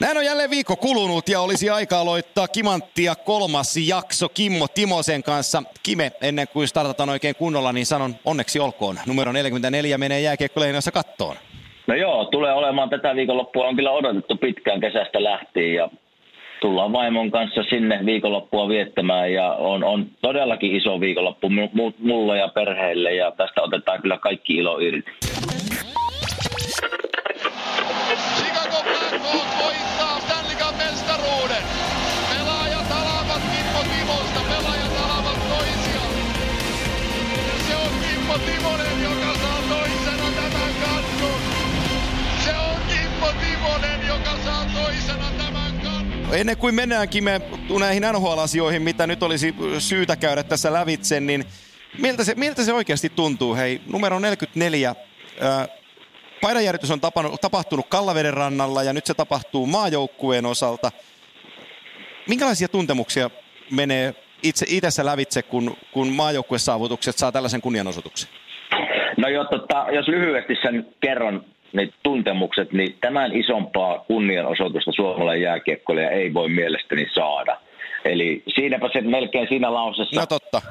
Näin on jälleen viikko kulunut ja olisi aika aloittaa Kimanttia kolmas jakso Kimmo Timosen kanssa. Kime, ennen kuin startataan oikein kunnolla, niin sanon onneksi olkoon. Numero 44 menee jääkiekkolehdessä kattoon. No joo, tulee olemaan tätä viikonloppua. On kyllä odotettu pitkään kesästä lähtien ja tullaan vaimon kanssa sinne viikonloppua viettämään ja on, on todellakin iso viikonloppu mulle ja perheelle ja tästä otetaan kyllä kaikki ilo irti. Ennen kuin mennäänkin me näihin NHL-asioihin, mitä nyt olisi syytä käydä tässä lävitse, niin miltä se, miltä se oikeasti tuntuu? Hei, numero 44, ää, paidanjärjestys on tapannut, tapahtunut Kallaveden rannalla ja nyt se tapahtuu maajoukkueen osalta. Minkälaisia tuntemuksia menee itse itse lävitse, kun, kun maajoukkuesaavutukset saa tällaisen kunnianosoituksen? No jo, tota, jos lyhyesti sen kerron, niin tuntemukset, niin tämän isompaa kunnianosoitusta suomalainen jääkiekkoilija ei voi mielestäni saada. Eli siinäpä se melkein siinä lausessa no totta.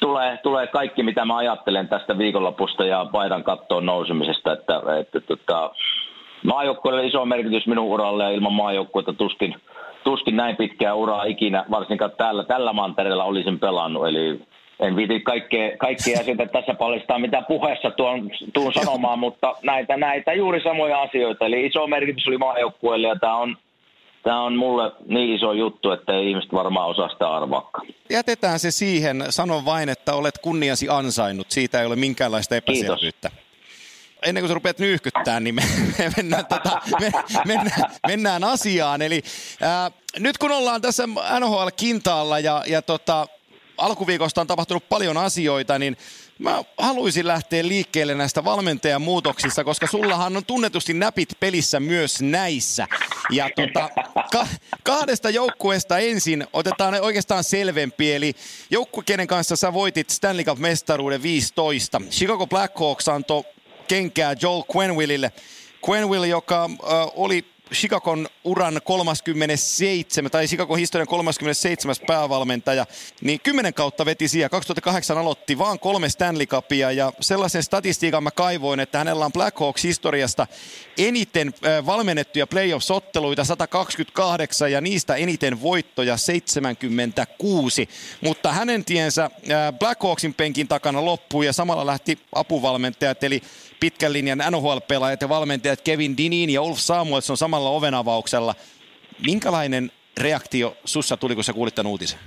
Tulee, tulee kaikki, mitä mä ajattelen tästä viikonlopusta ja paidan kattoon nousemisesta, että, että, että tota, maajoukkueelle iso merkitys minun uralle ja ilman maajoukkuetta tuskin – tuskin näin pitkää uraa ikinä, varsinkaan täällä, tällä mantereella olisin pelannut. Eli en viiti kaikkea, kaikkia asioita tässä paljastaa, mitä puheessa tuon, tuun sanomaan, mutta näitä, näitä juuri samoja asioita. Eli iso merkitys oli maajoukkueelle ja tämä on, tämä on mulle niin iso juttu, että ei ihmiset varmaan osaa sitä arvaakaan. Jätetään se siihen. Sano vain, että olet kunniasi ansainnut. Siitä ei ole minkäänlaista epäselvyyttä. Kiitos ennen kuin sä rupeat nyyhkyttää, niin me, me mennään, tota, me, mennään, mennään asiaan. Eli ää, nyt kun ollaan tässä NHL-kintaalla ja, ja tota, alkuviikosta on tapahtunut paljon asioita, niin mä haluaisin lähteä liikkeelle näistä valmentajan muutoksista, koska sullahan on tunnetusti näpit pelissä myös näissä. Ja tota, ka- kahdesta joukkueesta ensin otetaan oikeastaan selvempi, eli joukkue, kenen kanssa sä voitit Stanley Cup-mestaruuden 15. Chicago Blackhawks antoi kenkää Joel Quenvillille. Quenville, joka äh, oli Chicagon uran 37, tai Chicagon historian 37. päävalmentaja, niin 10 kautta veti siellä. 2008 aloitti vaan kolme Stanley Cupia ja sellaisen statistiikan mä kaivoin, että hänellä on Blackhawks historiasta eniten valmennettuja playoffs-otteluita 128 ja niistä eniten voittoja 76. Mutta hänen tiensä Blackhawksin penkin takana loppui ja samalla lähti apuvalmentajat eli pitkän linjan NHL-pelaajat ja valmentajat Kevin Dinin ja Ulf Samuelson samalla ovenavauksella. Minkälainen reaktio sussa tuli, kun sä kuulit tämän uutisen?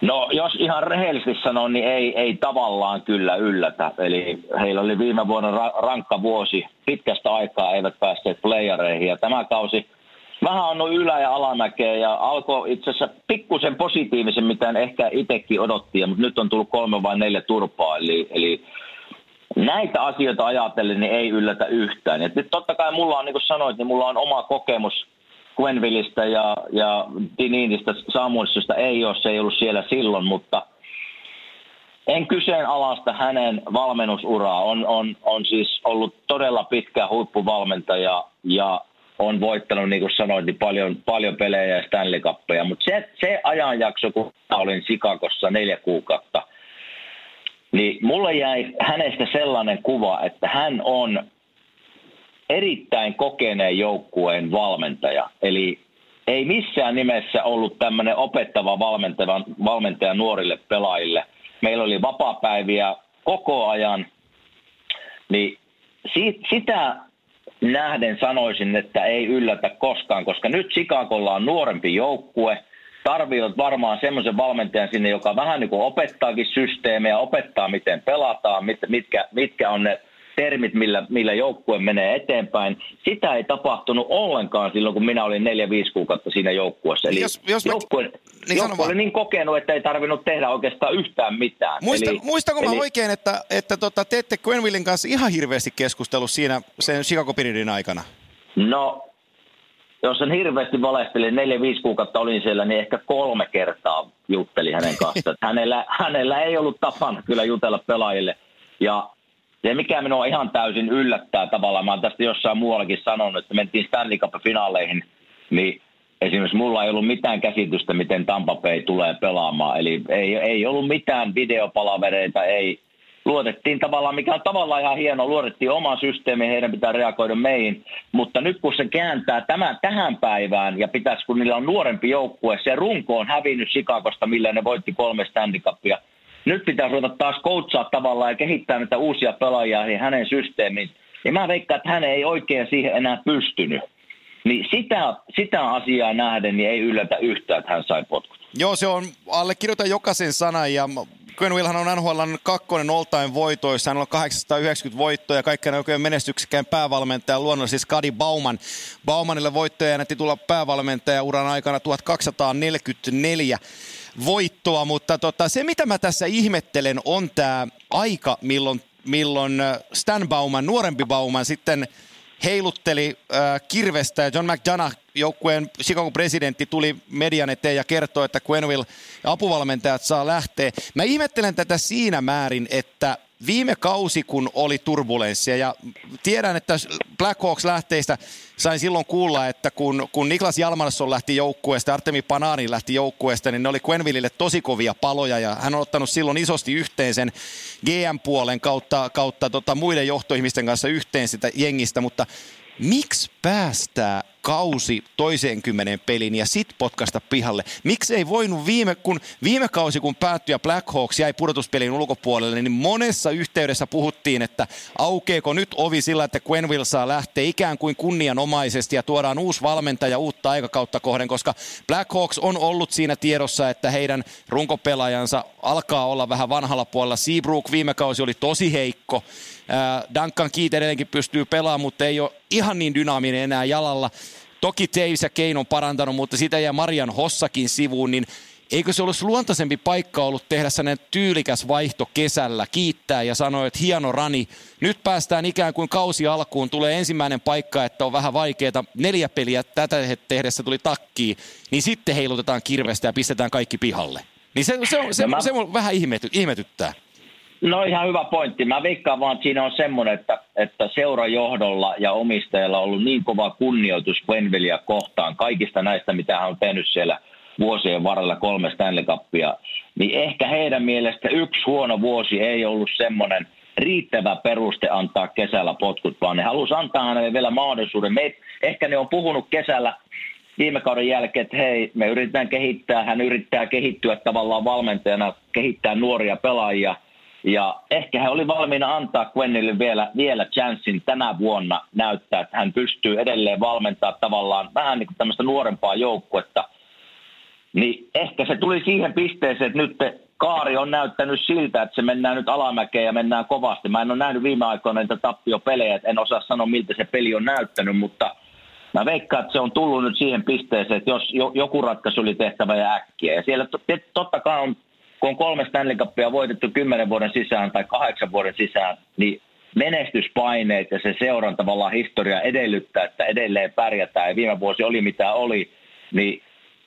No jos ihan rehellisesti sanon, niin ei, ei tavallaan kyllä yllätä. Eli heillä oli viime vuonna ra- rankka vuosi. Pitkästä aikaa eivät päässeet playereihin ja tämä kausi vähän on ylä- ja alamäkeä ja alkoi itse asiassa pikkusen positiivisen, mitä ehkä itsekin odotti, mutta nyt on tullut kolme vai neljä turpaa. Eli, eli näitä asioita ajatellen niin ei yllätä yhtään. Et nyt totta kai mulla on, niin kuin sanoit, niin mulla on oma kokemus Quenvillistä ja, ja Dininistä, Samuelsista ei ole, se ei ollut siellä silloin, mutta en kyseenalaista hänen valmennusuraa. On, on, on siis ollut todella pitkä huippuvalmentaja ja on voittanut, niin kuin sanoit, niin paljon, paljon pelejä ja Stanley Cupia. Mutta se, se ajanjakso, kun olin Sikakossa neljä kuukautta – niin mulle jäi hänestä sellainen kuva, että hän on erittäin kokeneen joukkueen valmentaja. Eli ei missään nimessä ollut tämmöinen opettava valmentaja, valmentaja nuorille pelaajille. Meillä oli vapaapäiviä koko ajan, niin si, sitä nähden sanoisin, että ei yllätä koskaan, koska nyt Chicagolla on nuorempi joukkue – tarvitset varmaan semmoisen valmentajan sinne, joka vähän niin kuin opettaakin systeemejä, opettaa miten pelataan, mit, mitkä, mitkä on ne termit, millä, millä joukkue menee eteenpäin. Sitä ei tapahtunut ollenkaan silloin, kun minä olin neljä 5 kuukautta siinä joukkueessa. Eli jos, jos joukkue, mä... niin joukkue oli niin kokenut, että ei tarvinnut tehdä oikeastaan yhtään mitään. Muista, eli, muistanko eli... mä oikein, että, että tota, te ette Quenvillin kanssa ihan hirveästi keskustellut siinä sen Chicago Periodin aikana? No jos en hirveästi valehteli, neljä, viisi kuukautta olin siellä, niin ehkä kolme kertaa jutteli hänen kanssaan. Hänellä, hänellä ei ollut tapana kyllä jutella pelaajille. Ja se, mikä minua ihan täysin yllättää tavallaan, mä oon tästä jossain muuallakin sanonut, että mentiin Stanley Cup-finaaleihin niin esimerkiksi mulla ei ollut mitään käsitystä, miten Tampa Bay tulee pelaamaan. Eli ei, ei ollut mitään videopalavereita, ei, luotettiin tavallaan, mikä on tavallaan ihan hieno, luotettiin oma systeemi, heidän pitää reagoida meihin, mutta nyt kun se kääntää tämän, tähän päivään ja pitäisi, kun niillä on nuorempi joukkue, se runko on hävinnyt Chicagosta, millä ne voitti kolme Stanley Cupia. Nyt pitää ruveta taas coachaa tavallaan ja kehittää näitä uusia pelaajia ja hänen systeemiin. Ja mä veikkaan, että hän ei oikein siihen enää pystynyt. Niin sitä, sitä asiaa nähden niin ei yllätä yhtään, että hän sai potkut. Joo, se on, allekirjoitan jokaisen sanan ja Quenvillehan on NHL kakkonen oltain voitoissa, hän on 890 voittoja, kaikkein oikein menestyksekkäin päävalmentaja luonnollisesti Skadi Bauman. Baumanille voittoja näytti tulla päävalmentaja uran aikana 1244 voittoa, mutta tota, se mitä mä tässä ihmettelen on tämä aika, milloin, milloin Stan Bauman, nuorempi Bauman sitten heilutteli äh, kirvestä ja John McDonough, joukkueen Chicago presidentti, tuli median eteen ja kertoi, että Quenville apuvalmentajat saa lähteä. Mä ihmettelen tätä siinä määrin, että viime kausi, kun oli turbulenssia, ja tiedän, että Black Hawks lähteistä sain silloin kuulla, että kun, kun Niklas Jalmarsson lähti joukkueesta, Artemi Panarin lähti joukkueesta, niin ne oli Quenvillille tosi kovia paloja, ja hän on ottanut silloin isosti yhteen sen GM-puolen kautta, kautta tota, muiden johtoihmisten kanssa yhteen sitä jengistä, mutta miksi päästää kausi toiseen kymmenen pelin ja sit potkasta pihalle? Miksi ei voinut viime, kun viime kausi kun päättyi ja Black Hawks jäi pudotuspelin ulkopuolelle, niin monessa yhteydessä puhuttiin, että aukeeko nyt ovi sillä, että Quenville saa lähteä ikään kuin kunnianomaisesti ja tuodaan uusi valmentaja uutta aikakautta kohden, koska Black Hawks on ollut siinä tiedossa, että heidän runkopelaajansa alkaa olla vähän vanhalla puolella. Seabrook viime kausi oli tosi heikko. Duncan Keith edelleenkin pystyy pelaamaan, mutta ei ole ihan niin dynaaminen enää jalalla. Toki Taves ja Kane on parantanut, mutta sitä jää Marian Hossakin sivuun, niin eikö se olisi luontaisempi paikka ollut tehdä sellainen tyylikäs vaihto kesällä, kiittää ja sanoa, että hieno rani. Nyt päästään ikään kuin kausi alkuun, tulee ensimmäinen paikka, että on vähän vaikeaa. Neljä peliä tätä tehdessä tuli takkiin, niin sitten heilutetaan kirvestä ja pistetään kaikki pihalle. Niin se, se, se, se, se, se vähän ihmety, ihmetyttää. No ihan hyvä pointti. Mä veikkaan vaan, että siinä on semmoinen, että, että seurajohdolla ja omistajalla on ollut niin kova kunnioitus Gwenvillia kohtaan kaikista näistä, mitä hän on tehnyt siellä vuosien varrella kolme Stanley Cupia, niin ehkä heidän mielestä yksi huono vuosi ei ollut semmoinen riittävä peruste antaa kesällä potkut, vaan ne halusi antaa hänelle vielä mahdollisuuden. Me, ehkä ne on puhunut kesällä viime kauden jälkeen, että hei, me yritetään kehittää, hän yrittää kehittyä tavallaan valmentajana, kehittää nuoria pelaajia – ja ehkä hän oli valmiina antaa Quennille vielä, vielä chanssin tänä vuonna näyttää, että hän pystyy edelleen valmentaa tavallaan vähän niin kuin tämmöistä nuorempaa joukkuetta. Niin ehkä se tuli siihen pisteeseen, että nyt kaari on näyttänyt siltä, että se mennään nyt alamäkeen ja mennään kovasti. Mä en ole nähnyt viime aikoina niitä tappiopelejä, että en osaa sanoa miltä se peli on näyttänyt, mutta mä veikkaan, että se on tullut nyt siihen pisteeseen, että jos joku ratkaisu oli tehtävä ja äkkiä. Ja siellä totta kai on kun on kolme Stanley Cupia voitettu kymmenen vuoden sisään tai kahdeksan vuoden sisään, niin menestyspaineet ja se seuran tavallaan historia edellyttää, että edelleen pärjätään. Ja viime vuosi oli mitä oli, niin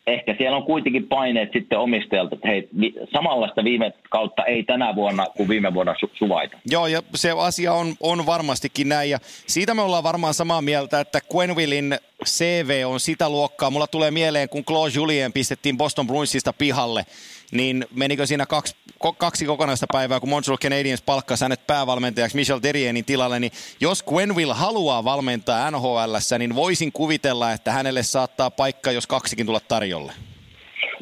ehkä siellä on kuitenkin paineet sitten omistajalta, että hei, samanlaista viime kautta ei tänä vuonna kuin viime vuonna su- suvaita. Joo, ja se asia on, on varmastikin näin, ja siitä me ollaan varmaan samaa mieltä, että Quenvillin CV on sitä luokkaa. Mulla tulee mieleen, kun Claude Julien pistettiin Boston Bruinsista pihalle, niin menikö siinä kaksi, kaksi kokonaista päivää, kun Montreal Canadiens palkkasi hänet päävalmentajaksi Michel Derienin tilalle, niin jos Quenville haluaa valmentaa NHL, niin voisin kuvitella, että hänelle saattaa paikka, jos kaksikin tulla tarjolle.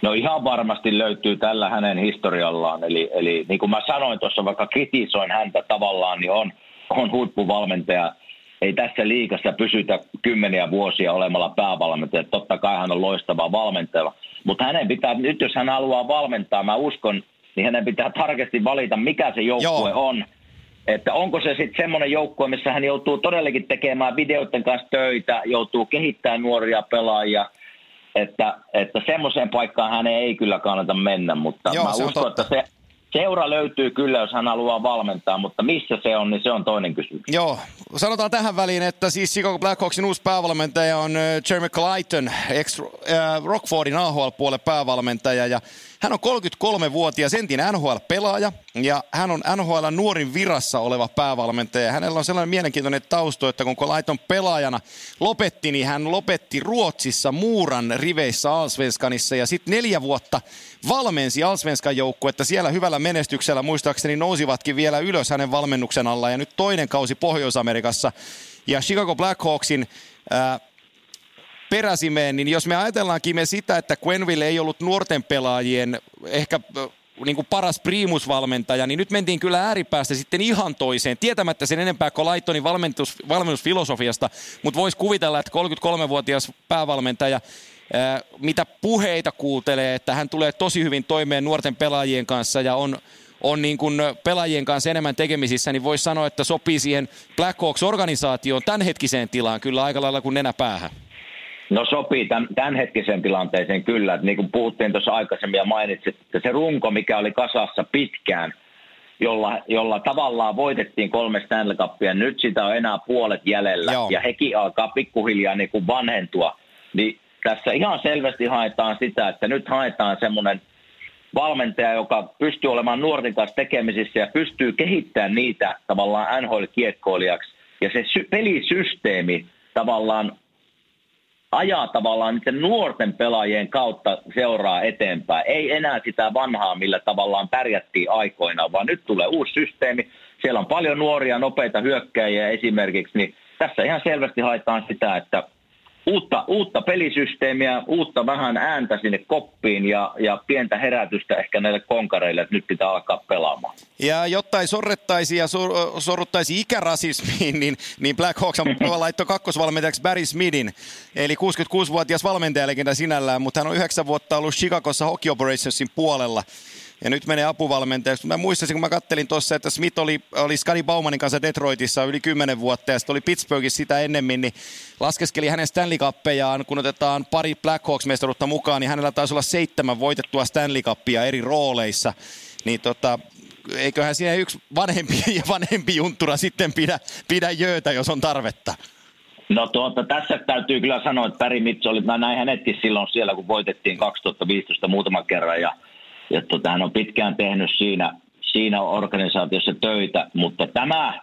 No ihan varmasti löytyy tällä hänen historiallaan. Eli, eli niin kuin mä sanoin tuossa, vaikka kritisoin häntä tavallaan, niin on, on huippuvalmentaja. Ei tässä liikassa pysytä kymmeniä vuosia olemalla päävalmentaja. Totta kai hän on loistava valmentaja. Mutta hänen pitää, nyt jos hän haluaa valmentaa, mä uskon, niin hänen pitää tarkasti valita, mikä se joukkue Joo. on. Että onko se sitten semmoinen joukkue, missä hän joutuu todellakin tekemään videoiden kanssa töitä, joutuu kehittämään nuoria pelaajia, että, että semmoiseen paikkaan hän ei kyllä kannata mennä, mutta Joo, mä uskon, että se, Seura löytyy kyllä, jos hän haluaa valmentaa, mutta missä se on, niin se on toinen kysymys. Joo, sanotaan tähän väliin, että siis Chicago Blackhawksin uusi päävalmentaja on Jeremy Clayton, ex Rockfordin AHL-puolen päävalmentaja, ja Hän on 33-vuotias entinen NHL-pelaaja ja hän on NHL nuorin virassa oleva päävalmentaja. Hänellä on sellainen mielenkiintoinen tausto, että kun Laiton pelaajana lopetti, niin hän lopetti Ruotsissa Muuran riveissä Alsvenskanissa ja sitten neljä vuotta valmensi Alsvenskan joukkuetta siellä hyvällä menestyksellä. Muistaakseni nousivatkin vielä ylös hänen valmennuksen alla ja nyt toinen kausi Pohjois-Amerikassa. Ja Chicago Blackhawksin ää, peräsimeen, niin jos me ajatellaankin me sitä, että Quenville ei ollut nuorten pelaajien ehkä niin kuin paras priimusvalmentaja, niin nyt mentiin kyllä ääripäästä sitten ihan toiseen, tietämättä sen enempää kuin Laittonin valmennus, valmennusfilosofiasta, mutta voisi kuvitella, että 33-vuotias päävalmentaja, ää, mitä puheita kuuntelee, että hän tulee tosi hyvin toimeen nuorten pelaajien kanssa ja on, on niin kuin pelaajien kanssa enemmän tekemisissä, niin voisi sanoa, että sopii siihen Blackhawks-organisaatioon tämänhetkiseen tilaan kyllä aika lailla kuin nenä päähän. No sopii tämän, tämänhetkiseen tilanteeseen kyllä. Että niin kuin puhuttiin tuossa aikaisemmin ja mainitsit, että se runko, mikä oli kasassa pitkään, jolla, jolla tavallaan voitettiin kolme Stanley Cupia, nyt sitä on enää puolet jäljellä Joo. ja hekin alkaa pikkuhiljaa niin kuin vanhentua. Niin tässä ihan selvästi haetaan sitä, että nyt haetaan semmoinen valmentaja, joka pystyy olemaan nuorten kanssa tekemisissä ja pystyy kehittämään niitä tavallaan NHL-kiekkoilijaksi. Ja se sy- pelisysteemi tavallaan ajaa tavallaan niiden nuorten pelaajien kautta seuraa eteenpäin. Ei enää sitä vanhaa, millä tavallaan pärjättiin aikoina, vaan nyt tulee uusi systeemi. Siellä on paljon nuoria, nopeita hyökkäjiä esimerkiksi, niin tässä ihan selvästi haetaan sitä, että uutta, uutta pelisysteemiä, uutta vähän ääntä sinne koppiin ja, ja pientä herätystä ehkä näille konkareille, että nyt pitää alkaa pelaamaan. Ja jotta ei sorrettaisi ja sor, sorruttaisi ikärasismiin, niin, niin Black Hawks laittoi kakkosvalmentajaksi Barry Smithin, eli 66-vuotias valmentajalegenda sinällään, mutta hän on yhdeksän vuotta ollut Chicagossa Hockey Operationsin puolella ja nyt menee apuvalmentajaksi. Mä muistaisin, kun mä kattelin tuossa, että Smith oli, oli Scotty Baumanin kanssa Detroitissa yli 10 vuotta ja sitten oli Pittsburghissa sitä ennemmin, niin laskeskeli hänen Stanley Cupejaan, kun otetaan pari Black Hawks-mestaruutta mukaan, niin hänellä taisi olla seitsemän voitettua Stanley Cupia eri rooleissa. Niin tota, eiköhän siihen yksi vanhempi ja vanhempi juntura sitten pidä, pidä jöötä, jos on tarvetta. No tuota, tässä täytyy kyllä sanoa, että Päri Mitchell, mä näin hänetkin silloin siellä, kun voitettiin 2015 muutaman kerran ja ja tota, hän on pitkään tehnyt siinä, siinä organisaatiossa töitä, mutta tämä,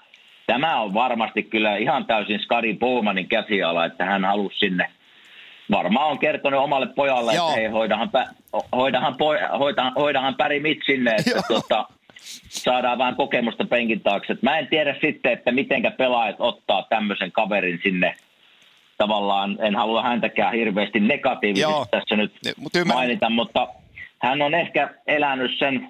tämä on varmasti kyllä ihan täysin Skadi Bowmanin käsiala, että hän halusi sinne varmaan on kertonut omalle pojalle, Joo. että hei, hoidahan, hoidahan, hoidahan, hoidahan Päri Mit sinne, että tota, saadaan vähän kokemusta penkin taakse. Mä en tiedä sitten, että mitenkä pelaajat ottaa tämmöisen kaverin sinne tavallaan, en halua häntäkään hirveästi negatiivisesti Joo. tässä nyt mainita, mutta hän on ehkä elänyt sen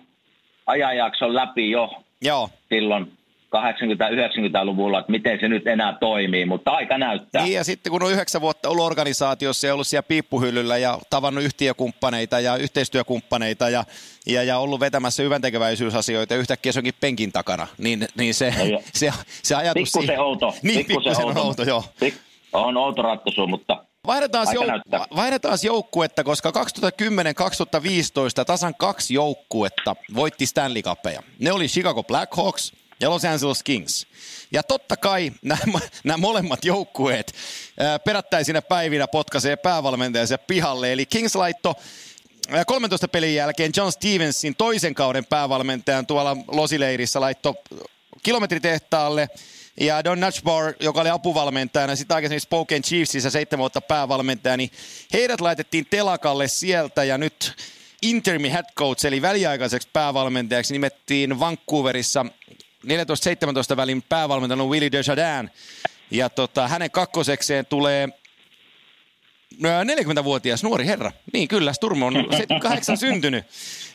ajanjakson läpi jo Joo. silloin 80-90-luvulla, että miten se nyt enää toimii, mutta aika näyttää. Niin ja sitten kun on yhdeksän vuotta ollut organisaatiossa ja ollut siellä piippuhyllyllä ja tavannut yhtiökumppaneita ja yhteistyökumppaneita ja, ja, ja ollut vetämässä hyväntekeväisyysasioita yhtäkkiä se onkin penkin takana, niin, niin se, se, se ajatus... Pikkusen outo. Niin, pikkusen outo, outo, joo. Pik- on outo ratkaisu, mutta Vaihdetaan, jouk- vaihdetaan joukkuetta, koska 2010-2015 tasan kaksi joukkuetta voitti Stanley Cupeja. Ne oli Chicago Blackhawks ja Los Angeles Kings. Ja totta kai nämä, nämä molemmat joukkueet perättäisinä päivinä potkaisee päävalmentajansa pihalle. Eli Kings laitto 13 pelin jälkeen John Stevensin toisen kauden päävalmentajan tuolla Losileirissä laitto kilometritehtaalle – ja Don Nutchbar, joka oli apuvalmentajana, sitten aikaisemmin Spokane Chiefsissä seitsemän vuotta päävalmentaja, niin heidät laitettiin telakalle sieltä ja nyt intermi head coach, eli väliaikaiseksi päävalmentajaksi nimettiin Vancouverissa 14-17 välin päävalmentajana Willie Desjardins. Ja tota, hänen kakkosekseen tulee 40-vuotias nuori herra. Niin kyllä, Sturm on 78 syntynyt.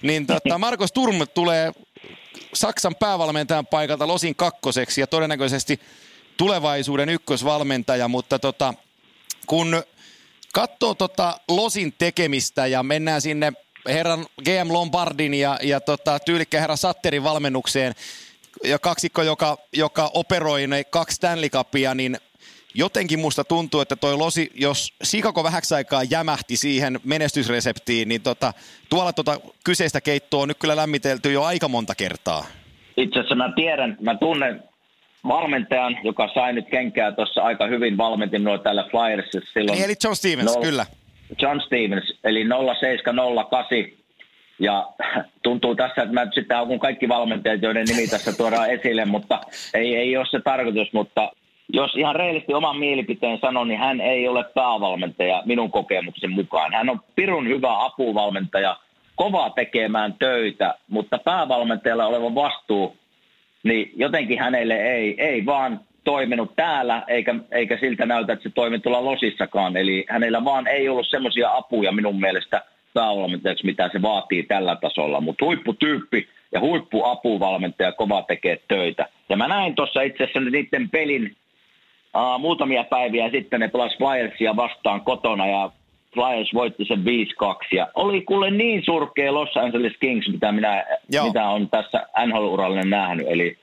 Niin tota, Markus Sturm tulee Saksan päävalmentajan paikalta Losin kakkoseksi ja todennäköisesti tulevaisuuden ykkösvalmentaja, mutta tota, kun katsoo tota Losin tekemistä ja mennään sinne herran GM Lombardin ja, ja tota, tyylikkä herra Satterin valmennukseen, ja kaksikko, joka, joka operoi ne kaksi Stanley Cupia, niin jotenkin musta tuntuu, että toi Losi, jos Sikako vähäksi aikaa jämähti siihen menestysreseptiin, niin tota, tuolla tota kyseistä keittoa on nyt kyllä lämmitelty jo aika monta kertaa. Itse asiassa mä tiedän, mä tunnen valmentajan, joka sai nyt kenkää tuossa aika hyvin, valmentin noita täällä Flyersissa silloin. Niin, eli John Stevens, no, kyllä. John Stevens, eli 0708 Ja tuntuu tässä, että mä sitten kun kaikki valmentajat, joiden nimi tässä tuodaan esille, mutta ei, ei ole se tarkoitus, mutta jos ihan reilisti oman mielipiteen sanon, niin hän ei ole päävalmentaja minun kokemuksen mukaan. Hän on pirun hyvä apuvalmentaja, kova tekemään töitä, mutta päävalmentajalla oleva vastuu, niin jotenkin hänelle ei, ei vaan toiminut täällä, eikä, eikä siltä näytä, että se toimi tuolla Losissakaan. Eli hänellä vaan ei ollut semmoisia apuja minun mielestä päävalmentajaksi, mitä se vaatii tällä tasolla. Mutta huipputyyppi ja huippuapuvalmentaja kova tekee töitä. Ja mä näin tuossa itse asiassa niiden pelin uh, muutamia päiviä sitten ne pelas Flyersia vastaan kotona ja Flyers voitti sen 5-2 ja oli kuule niin surkea Los Angeles Kings, mitä minä mitä on tässä NHL-urallinen nähnyt. Eli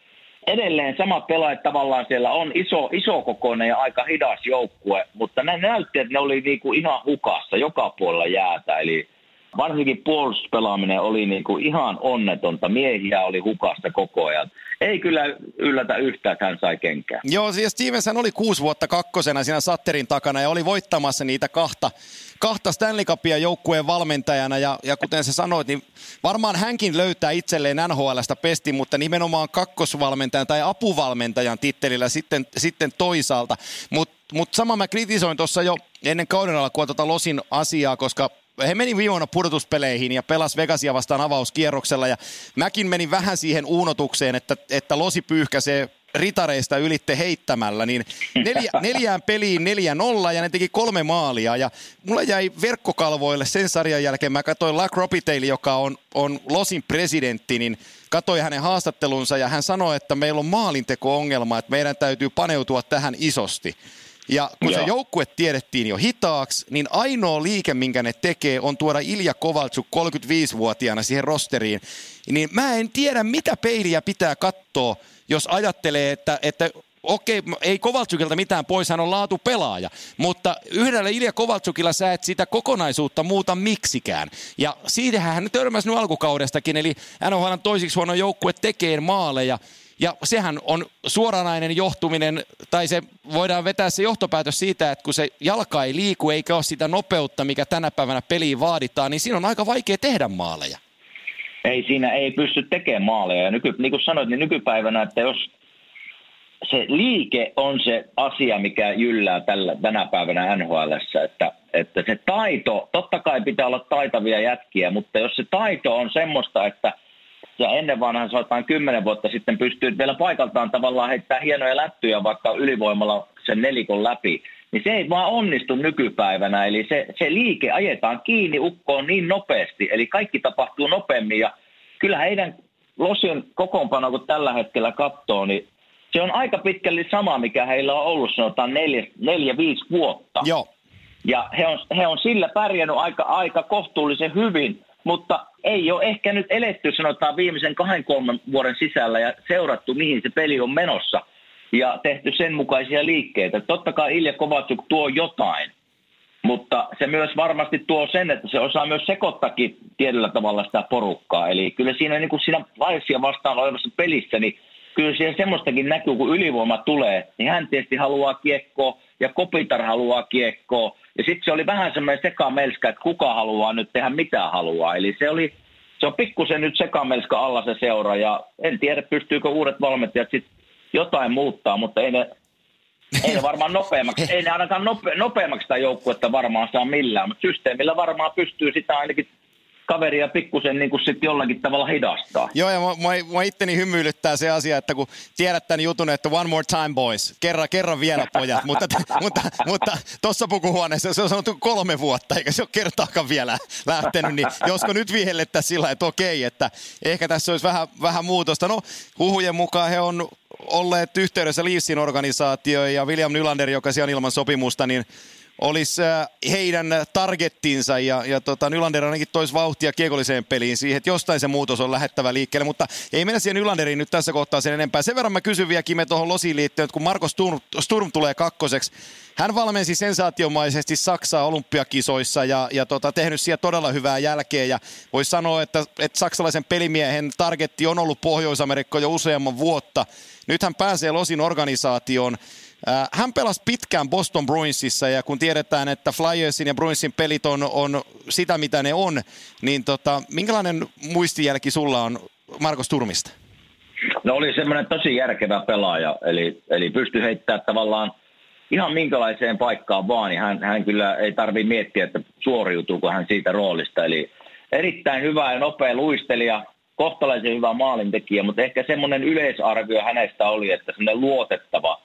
edelleen sama pelaaja tavallaan siellä on iso, iso kokoinen ja aika hidas joukkue, mutta ne näytti, että ne oli niinku ihan hukassa joka puolella jäätä. Eli varsinkin puolustuspelaaminen oli niinku ihan onnetonta. Miehiä oli hukassa koko ajan. Ei kyllä yllätä yhtään, että hän sai kenkää. Joo, siis Stevens oli kuusi vuotta kakkosena siinä Satterin takana ja oli voittamassa niitä kahta, kahta Stanley Cupia joukkueen valmentajana. Ja, ja kuten sä sanoit, niin varmaan hänkin löytää itselleen NHLstä pesti, mutta nimenomaan kakkosvalmentajan tai apuvalmentajan tittelillä sitten, sitten toisaalta. Mutta mut sama mä kritisoin tuossa jo ennen kauden alkua tuota Losin asiaa, koska he meni viime vuonna pudotuspeleihin ja pelas Vegasia vastaan avauskierroksella ja mäkin menin vähän siihen uunotukseen, että, että Losi pyyhkäsee ritareista ylitte heittämällä, niin neljä, neljään peliin neljä nolla ja ne teki kolme maalia. Ja mulla jäi verkkokalvoille sen sarjan jälkeen, mä katsoin Lack Ropitaille, joka on, on Losin presidentti, niin katsoin hänen haastattelunsa ja hän sanoi, että meillä on maalinteko-ongelma, että meidän täytyy paneutua tähän isosti. Ja kun Joo. se joukkue tiedettiin jo hitaaksi, niin ainoa liike, minkä ne tekee, on tuoda Ilja Kovaltsuk 35-vuotiaana siihen rosteriin. Niin mä en tiedä, mitä peiliä pitää katsoa, jos ajattelee, että, että okei, ei Kovaltsukilta mitään pois, hän on laatu pelaaja, mutta yhdellä Ilja Kovaltsukilla sä et sitä kokonaisuutta muuta miksikään. Ja siitähän hän törmäsi nyt alkukaudestakin, eli NHL toisiksi huono joukkue tekee maaleja, ja sehän on suoranainen johtuminen, tai se voidaan vetää se johtopäätös siitä, että kun se jalka ei liiku eikä ole sitä nopeutta, mikä tänä päivänä peliin vaaditaan, niin siinä on aika vaikea tehdä maaleja. Ei siinä ei pysty tekemään maaleja. Ja nyky, niin kuin sanoit, niin nykypäivänä, että jos se liike on se asia, mikä jyllää tällä, tänä päivänä nhl että, että se taito, totta kai pitää olla taitavia jätkiä, mutta jos se taito on semmoista, että – ja ennen vanhan sanotaan kymmenen vuotta sitten pystyy vielä paikaltaan tavallaan heittää hienoja lättyjä vaikka ylivoimalla sen nelikon läpi, niin se ei vaan onnistu nykypäivänä. Eli se, se liike ajetaan kiinni ukkoon niin nopeasti, eli kaikki tapahtuu nopeammin ja kyllä heidän Losin kokoonpano, kun tällä hetkellä katsoo, niin se on aika pitkälle sama, mikä heillä on ollut, sanotaan neljä, neljä viisi vuotta. Joo. Ja he on, he on sillä pärjännyt aika, aika kohtuullisen hyvin, mutta ei ole ehkä nyt eletty sanotaan viimeisen kahden kolmen vuoden sisällä ja seurattu, mihin se peli on menossa ja tehty sen mukaisia liikkeitä. Totta kai Ilja Kovatsuk tuo jotain, mutta se myös varmasti tuo sen, että se osaa myös sekoittakin tietyllä tavalla sitä porukkaa. Eli kyllä siinä, niin kuin siinä Vaisia vastaan olevassa pelissä, niin kyllä siellä semmoistakin näkyy, kun ylivoima tulee, niin hän tietysti haluaa kiekkoa ja Kopitar haluaa kiekkoa. Ja sitten se oli vähän semmoinen sekamelska, että kuka haluaa nyt tehdä mitä haluaa. Eli se oli, se on pikkusen nyt sekamelska alla se seura ja en tiedä pystyykö uudet valmentajat sitten jotain muuttaa, mutta ei ne, ei ne varmaan nopeammaksi, ei ne ainakaan nope, nopeammaksi sitä joukkuetta varmaan saa millään, mutta systeemillä varmaan pystyy sitä ainakin kaveria pikkusen niin sitten jollakin tavalla hidastaa. Joo, ja mua, mua itteni hymyilyttää se asia, että kun tiedät tämän jutun, että one more time boys, kerran, kerran vielä pojat, mutta, mutta, mutta tuossa pukuhuoneessa se on sanottu kolme vuotta, eikä se ole kertaakaan vielä lähtenyt, niin josko nyt vihellettäisiin sillä että okei, että ehkä tässä olisi vähän, vähän muutosta. No, huhujen mukaan he on olleet yhteydessä Leafsin organisaatioon ja William Nylander, joka siellä ilman sopimusta, niin olisi äh, heidän targettinsa ja, ja tota, Nylander ainakin toisi vauhtia kiekolliseen peliin siihen, että jostain se muutos on lähettävä liikkeelle, mutta ei mennä siihen Nylanderiin nyt tässä kohtaa sen enempää. Sen verran mä kysyn vielä Kime tuohon Losiin liittyen, että kun Marko Sturm, Sturm tulee kakkoseksi, hän valmensi sensaatiomaisesti Saksaa olympiakisoissa ja, ja tota, tehnyt siellä todella hyvää jälkeä ja voisi sanoa, että, että saksalaisen pelimiehen targetti on ollut Pohjois-Amerikka jo useamman vuotta. Nyt hän pääsee Losin organisaatioon Hän pelasi pitkään Boston Bruinsissa ja kun tiedetään, että Flyersin ja Bruinsin pelit on, on sitä, mitä ne on, niin tota, minkälainen muistijälki sulla on Markus Turmista? No oli semmoinen tosi järkevä pelaaja, eli, eli pystyi heittämään tavallaan ihan minkälaiseen paikkaan vaan, niin hän, hän kyllä ei tarvitse miettiä, että suoriutuuko hän siitä roolista. Eli erittäin hyvä ja nopea luistelija, kohtalaisen hyvä maalintekijä, mutta ehkä semmoinen yleisarvio hänestä oli, että semmoinen luotettava –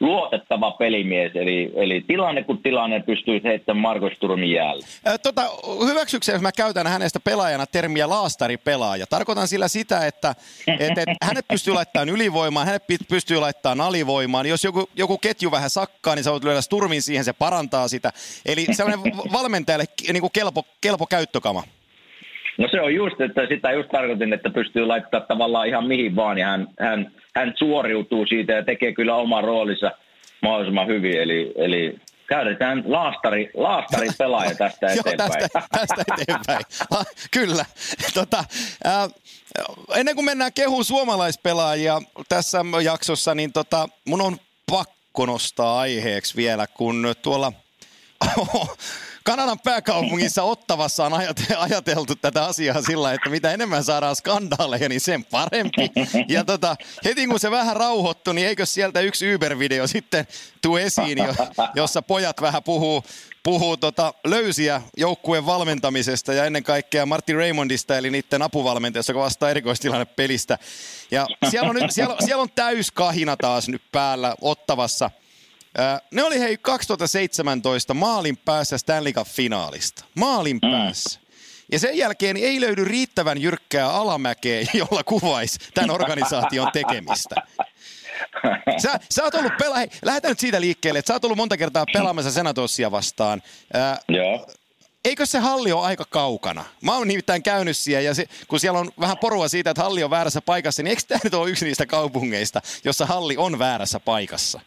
luotettava pelimies, eli, eli tilanne kun tilanne pystyy heittämään Markus Turmin jäälle. tota, hyväksykseen, jos mä käytän hänestä pelaajana termiä laastaripelaaja. Tarkoitan sillä sitä, että et, et, hänet pystyy laittamaan ylivoimaan, hänet pystyy laittamaan alivoimaan. Jos joku, joku ketju vähän sakkaa, niin sä voit lyödä Turmin siihen, se parantaa sitä. Eli sellainen valmentajalle niin kuin kelpo, kelpo käyttökama. No se on just, että sitä just tarkoitin, että pystyy laittamaan tavallaan ihan mihin vaan, ja hän, hän, hän suoriutuu siitä ja tekee kyllä oma roolinsa mahdollisimman hyvin. Eli, eli käytetään laastari, laastari pelaaja tästä eteenpäin. Joo, tästä, tästä eteenpäin. Ah, kyllä. Tota, äh, ennen kuin mennään kehuun suomalaispelaajia tässä jaksossa, niin tota, mun on pakko nostaa aiheeksi vielä, kun tuolla Kanadan pääkaupungissa Ottavassa on ajateltu tätä asiaa sillä, että mitä enemmän saadaan skandaaleja, niin sen parempi. Ja tota, heti kun se vähän rauhoittui, niin eikö sieltä yksi Uber-video sitten tuu esiin, jossa pojat vähän puhuu, puhuu tota löysiä joukkueen valmentamisesta ja ennen kaikkea Martin Raymondista, eli niiden apuvalmentajasta, joka vastaa erikoistilanne pelistä. Ja siellä on, nyt, siellä, siellä on täys kahina taas nyt päällä Ottavassa – ne oli hei 2017 maalin päässä Stanley Cup-finaalista. Maalin mm. päässä. Ja sen jälkeen ei löydy riittävän jyrkkää alamäkeä, jolla kuvaisi tämän organisaation tekemistä. Sä, sä oot ollut pela... Hei, lähdetään nyt siitä liikkeelle, että sä oot ollut monta kertaa pelaamassa Senatossia vastaan. Ää, Joo. Eikö se halli ole aika kaukana? Mä oon nimittäin käynyt siellä ja se, kun siellä on vähän porua siitä, että halli on väärässä paikassa, niin eikö tämä nyt ole yksi niistä kaupungeista, jossa halli on väärässä paikassa?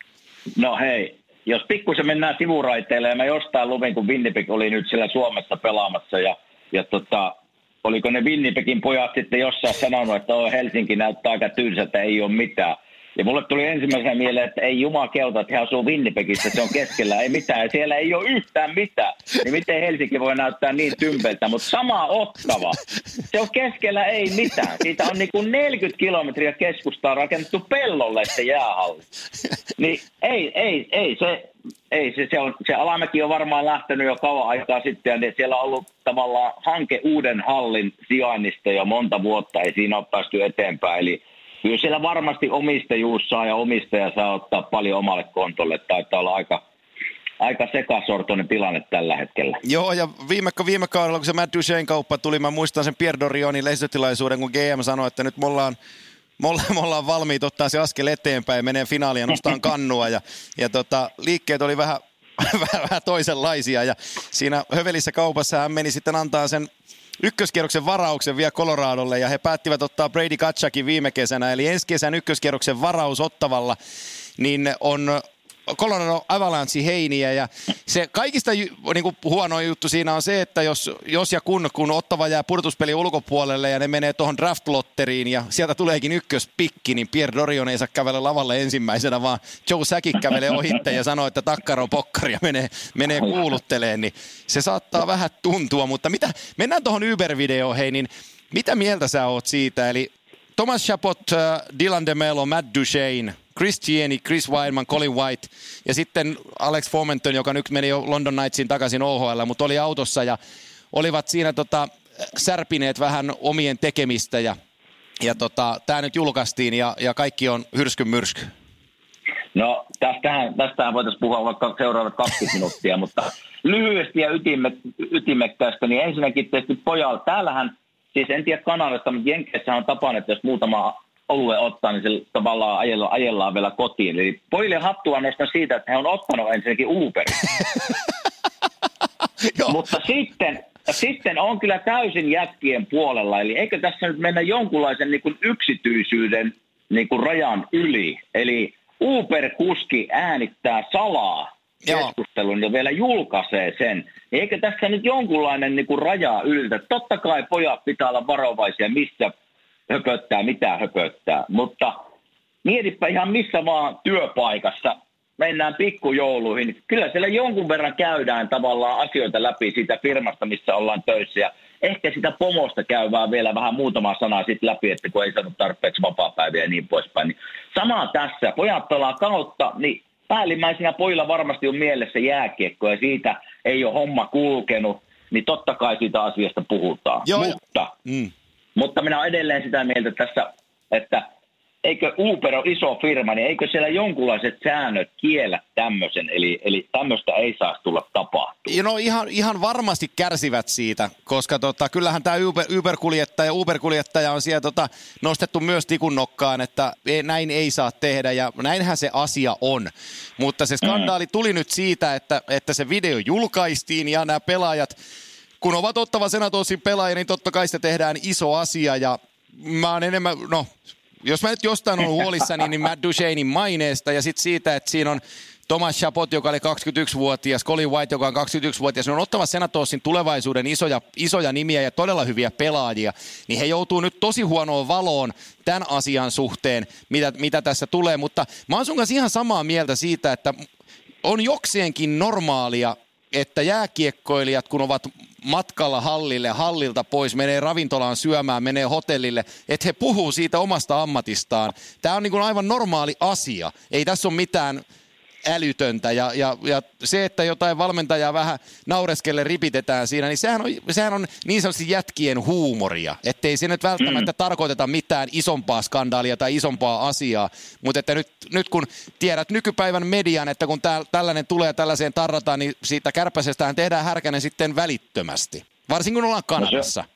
No hei, jos pikkusen mennään sivuraiteille ja mä jostain luvin, kun Winnipeg oli nyt siellä Suomessa pelaamassa ja, ja tota, oliko ne Winnipegin pojat sitten jossain sanonut, että oh, Helsinki näyttää aika tylsä, että ei ole mitään. Ja mulle tuli ensimmäisenä mieleen, että ei Jumala keuta, että he asuu Winnipegissä, se on keskellä, ei mitään. Siellä ei ole yhtään mitään. Niin miten Helsinki voi näyttää niin tympeltä, mutta sama ottava. Se on keskellä ei mitään. Siitä on niin kuin 40 kilometriä keskustaa rakennettu pellolle se jäähalli. Niin ei, ei, ei se, ei, se, se, on, se alamäki on varmaan lähtenyt jo kauan aikaa sitten ja siellä on ollut tavallaan hanke uuden hallin sijainnista jo monta vuotta, ei siinä ole päästy eteenpäin. Eli kyllä siellä varmasti omistajuus saa ja omistaja saa ottaa paljon omalle kontolle. Taitaa olla aika, aika sekasortoinen tilanne tällä hetkellä. Joo, ja viime, viime kaudella, kun se Matt Duchesne kauppa tuli, mä muistan sen Pierre Dorionin lehdistötilaisuuden, kun GM sanoi, että nyt me ollaan, me ollaan, me ollaan valmiit ottaa se askel eteenpäin ja menee finaaliin ja nostaa kannua. Ja, ja tota, liikkeet oli vähän, vähän, vähän toisenlaisia ja siinä hövelissä kaupassa hän meni sitten antaa sen ykköskierroksen varauksen vielä Coloradolle ja he päättivät ottaa Brady Katchakin viime kesänä, eli ensi kesän ykköskierroksen varaus ottavalla, niin on Colorado Avalanche heiniä ja se kaikista niin kuin huono juttu siinä on se, että jos, jos ja kun, kun Ottava jää pudotuspeli ulkopuolelle ja ne menee tuohon draftlotteriin ja sieltä tuleekin ykköspikki, niin Pierre Dorion ei saa kävellä lavalle ensimmäisenä, vaan Joe Säki kävelee ohitte ja sanoo, että takkaro pokkari ja menee, menee kuulutteleen, niin se saattaa vähän tuntua, mutta mitä, mennään tuohon Uber-videoon, hei, niin mitä mieltä sä oot siitä, eli Thomas Chapot, uh, Dylan DeMelo, Matt Duchesne, Chris Gieni, Chris Wildman, Colin White ja sitten Alex Fomenton, joka nyt meni jo London Knightsin takaisin OHL, mutta oli autossa ja olivat siinä tota, särpineet vähän omien tekemistä ja, ja tota, tämä nyt julkaistiin ja, ja kaikki on hyrskyn myrsky. No tästähän, tästähän voitaisiin puhua vaikka seuraavat 20 minuuttia, mutta lyhyesti ja ytimme, ytimekkäästä, niin ensinnäkin tietysti pojalla, täällähän, siis en tiedä Kanadasta, mutta Jenkeissä on tapana, että jos muutama olue ottaa, niin se tavallaan ajellaan, ajellaan vielä kotiin. Eli pojille hattua nostan siitä, että he on ottanut ensinnäkin Uber. Mutta sitten, sitten on kyllä täysin jätkien puolella. Eli eikö tässä nyt mennä jonkunlaisen niin kuin yksityisyyden niin kuin rajan yli? Eli Uber-kuski äänittää salaa keskustelun ja vielä julkaisee sen. Eikö tässä nyt jonkunlainen niin kuin raja ylitä? Totta kai pojat pitää olla varovaisia, missä höpöttää, mitä höpöttää. Mutta mietipä ihan missä vaan työpaikassa mennään pikkujouluihin. Kyllä siellä jonkun verran käydään tavallaan asioita läpi siitä firmasta, missä ollaan töissä. Ja ehkä sitä pomosta käy vaan vielä vähän muutama sana sitten läpi, että kun ei saanut tarpeeksi vapaa-päiviä ja niin poispäin. Niin sama tässä. Pojat pelaa kautta, niin päällimmäisenä pojilla varmasti on mielessä jääkiekko ja siitä ei ole homma kulkenut, niin totta kai siitä asiasta puhutaan. Joo, mutta, Mm. Mutta minä olen edelleen sitä mieltä tässä, että eikö Uber ole iso firma, niin eikö siellä jonkunlaiset säännöt kiellä tämmöisen, eli, eli tämmöistä ei saa tulla tapahtumaan. No ihan, ihan varmasti kärsivät siitä, koska tota, kyllähän tämä Uber, Uber-kuljettaja, Uber-kuljettaja on siellä tota, nostettu myös tikun nokkaan, että ei, näin ei saa tehdä ja näinhän se asia on. Mutta se skandaali tuli nyt siitä, että, että se video julkaistiin ja nämä pelaajat, kun ovat ottava senatosin pelaajia, niin totta kai se tehdään iso asia ja mä oon enemmän, no jos mä nyt jostain on huolissani, niin Matt Duchenein maineesta ja sitten siitä, että siinä on Thomas Chapot, joka oli 21-vuotias, Colin White, joka on 21-vuotias, ne on ottava Senatosin tulevaisuuden isoja, isoja nimiä ja todella hyviä pelaajia, niin he joutuu nyt tosi huonoon valoon tämän asian suhteen, mitä, mitä tässä tulee, mutta mä oon sun kanssa ihan samaa mieltä siitä, että on jokseenkin normaalia, että jääkiekkoilijat, kun ovat matkalla hallille, hallilta pois, menee ravintolaan syömään, menee hotellille, että he puhuu siitä omasta ammatistaan. Tämä on niin kuin aivan normaali asia. Ei tässä ole mitään älytöntä ja, ja, ja se, että jotain valmentajaa vähän naureskelle ripitetään siinä, niin sehän on, sehän on niin sanotusti jätkien huumoria. Että ei se nyt välttämättä mm. tarkoiteta mitään isompaa skandaalia tai isompaa asiaa, mutta että nyt, nyt kun tiedät nykypäivän median, että kun tää, tällainen tulee tällaiseen tarrataan, niin siitä kärpäsestähän tehdään härkänen sitten välittömästi. Varsinkin kun ollaan Kanadassa. No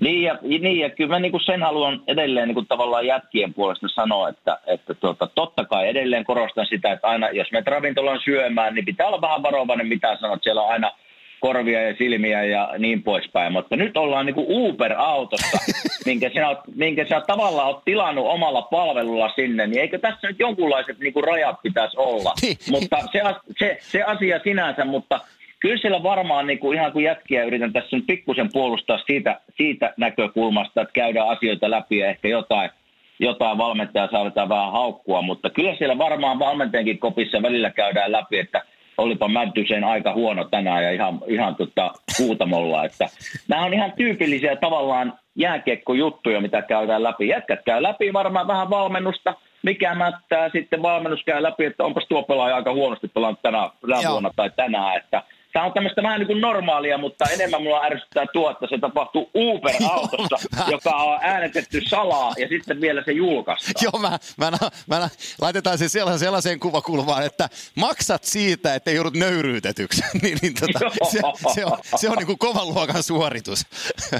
niin ja, niin ja kyllä mä niin kuin sen haluan edelleen niin kuin tavallaan jätkien puolesta sanoa, että, että tuota, totta kai edelleen korostan sitä, että aina jos me ravintolaan syömään, niin pitää olla vähän varovainen mitä sanot, siellä on aina korvia ja silmiä ja niin poispäin. Mutta nyt ollaan niin kuin Uber-autossa, minkä sinä, oot, minkä sinä tavallaan olet tilannut omalla palvelulla sinne, niin eikö tässä nyt jonkunlaiset niin kuin rajat pitäisi olla? Niin. mutta se, se, se asia sinänsä, mutta kyllä siellä varmaan niin kuin ihan kuin jätkiä yritän tässä nyt pikkusen puolustaa siitä, siitä näkökulmasta, että käydään asioita läpi ja ehkä jotain, jotain valmentajaa saadaan vähän haukkua, mutta kyllä siellä varmaan valmentajankin kopissa välillä käydään läpi, että olipa Mäntyseen aika huono tänään ja ihan, ihan tota, kuutamolla. Että nämä on ihan tyypillisiä tavallaan jääkiekkojuttuja, mitä käydään läpi. Jätkät käy läpi varmaan vähän valmennusta, mikä mättää, sitten valmennus käy läpi, että onpas tuo pelaaja aika huonosti pelannut tänä, tänä vuonna tai tänään, että – Tämä on tämmöistä vähän niin kuin normaalia, mutta enemmän mulla ärsyttää tuo, että se tapahtuu Uber-autossa, joka on äänetetty salaa ja sitten vielä se julkaistaan. Joo, mä, mä, mä, mä, laitetaan se sellaiseen, sellaiseen kuvakulmaan, että maksat siitä, että joudut nöyryytetyksi. niin, niin tota, se, se, on, se on niin kuin kovan luokan suoritus.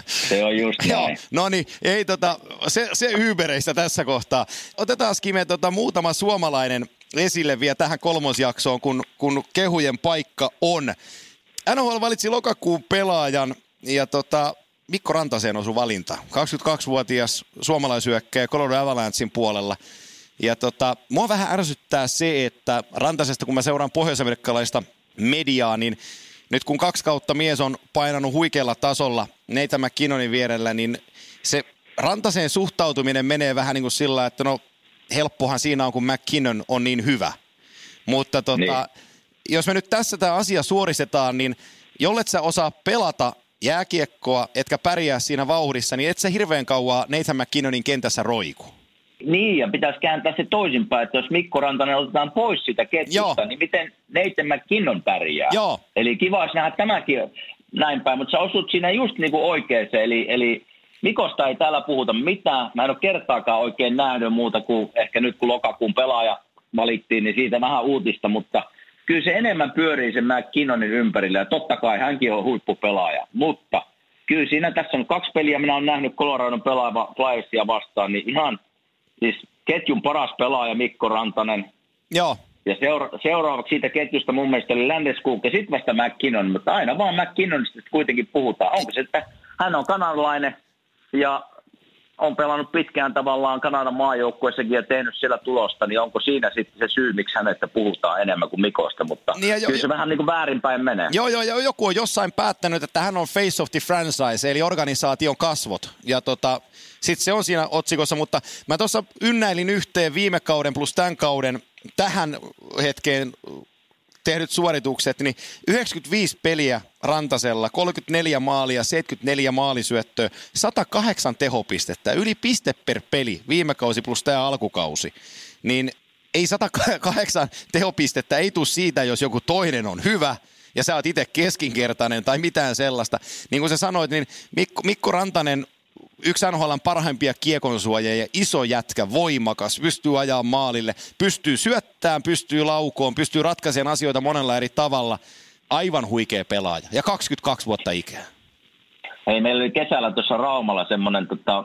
se on just näin. no niin, ei tota, se, se Ubereistä tässä kohtaa. Otetaan Kime tota, muutama suomalainen esille vielä tähän kolmosjaksoon, kun, kun kehujen paikka on. NHL valitsi lokakuun pelaajan ja tota, Mikko Rantaseen osui valinta. 22-vuotias suomalaisyökkäjä Colorado Avalanchein puolella. Ja tota, mua vähän ärsyttää se, että Rantasesta, kun mä seuraan pohjois-amerikkalaista mediaa, niin nyt kun kaksi kautta mies on painanut huikealla tasolla Neitä McKinnonin vierellä, niin se Rantaseen suhtautuminen menee vähän niin kuin sillä, että no helppohan siinä on, kun McKinnon on niin hyvä. Mutta tota, niin. Jos me nyt tässä tämä asia suoristetaan, niin jollet sä osaa pelata jääkiekkoa, etkä pärjää siinä vauhdissa, niin et sä hirveän kauan Nathan McKinnonin kentässä roiku. Niin, ja pitäisi kääntää se toisinpäin, että jos Mikko Rantanen otetaan pois sitä ketjusta, niin miten Nathan McKinnon pärjää? Joo. Eli kiva olisi nähdä tämäkin näin päin, mutta sä osut siinä just niin kuin oikeaan, eli, eli Mikosta ei täällä puhuta mitään. Mä en ole kertaakaan oikein nähnyt muuta kuin ehkä nyt kun lokakuun pelaaja valittiin, niin siitä vähän uutista, mutta kyllä se enemmän pyörii sen McKinnonin ympärillä ja totta kai hänkin on huippupelaaja, mutta kyllä siinä tässä on kaksi peliä, minä olen nähnyt Coloradon pelaava Flyersia vastaan, niin ihan siis ketjun paras pelaaja Mikko Rantanen. Joo. Ja seura- seuraavaksi siitä ketjusta mun mielestä oli Landeskog ja sitten vasta McKinnon, mutta aina vaan McKinnonista kuitenkin puhutaan. Onko se, että hän on kanadalainen, ja on pelannut pitkään tavallaan Kanadan maajoukkueessakin ja tehnyt siellä tulosta, niin onko siinä sitten se syy, miksi hänestä puhutaan enemmän kuin Mikosta, mutta niin jo, kyllä se jo, vähän niin kuin väärinpäin menee. Joo, joo, joo, joku on jossain päättänyt, että hän on face of the franchise, eli organisaation kasvot, ja tota, sitten se on siinä otsikossa, mutta mä tuossa ynnäilin yhteen viime kauden plus tämän kauden tähän hetkeen tehdyt suoritukset, niin 95 peliä Rantasella, 34 maalia, 74 maalisyöttöä, 108 tehopistettä, yli piste per peli, viime kausi plus tämä alkukausi. Niin ei 108 tehopistettä ei tule siitä, jos joku toinen on hyvä ja sä oot itse keskinkertainen tai mitään sellaista. Niin kuin sä sanoit, niin Mikko, Mikko Rantanen yksi NHLn parhaimpia kiekonsuojia, iso jätkä, voimakas, pystyy ajaa maalille, pystyy syöttämään, pystyy laukoon, pystyy ratkaisemaan asioita monella eri tavalla. Aivan huikea pelaaja ja 22 vuotta ikää. Hei, meillä oli kesällä tuossa Raumalla semmoinen tota,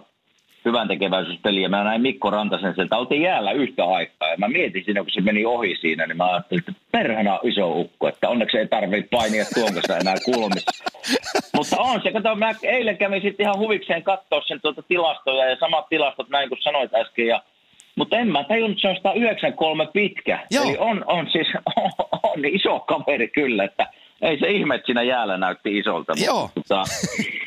hyvän tekeväisyyspeli ja mä näin Mikko Rantasen sieltä, oltiin jäällä yhtä aikaa ja mä mietin siinä, kun se meni ohi siinä, niin mä ajattelin, että perhana iso ukko, että onneksi ei tarvitse painia tuon kanssa enää kulmissa. Mutta on se, kato, mä eilen kävin sitten ihan huvikseen katsoa sen tuota tilastoja ja samat tilastot näin kuin sanoit äsken ja mutta en mä tajunnut, että se on 193 pitkä. Joo. Eli on, on siis on, on iso kaveri kyllä, että ei se ihme, että siinä jäällä näytti isolta. Joo. Mutta,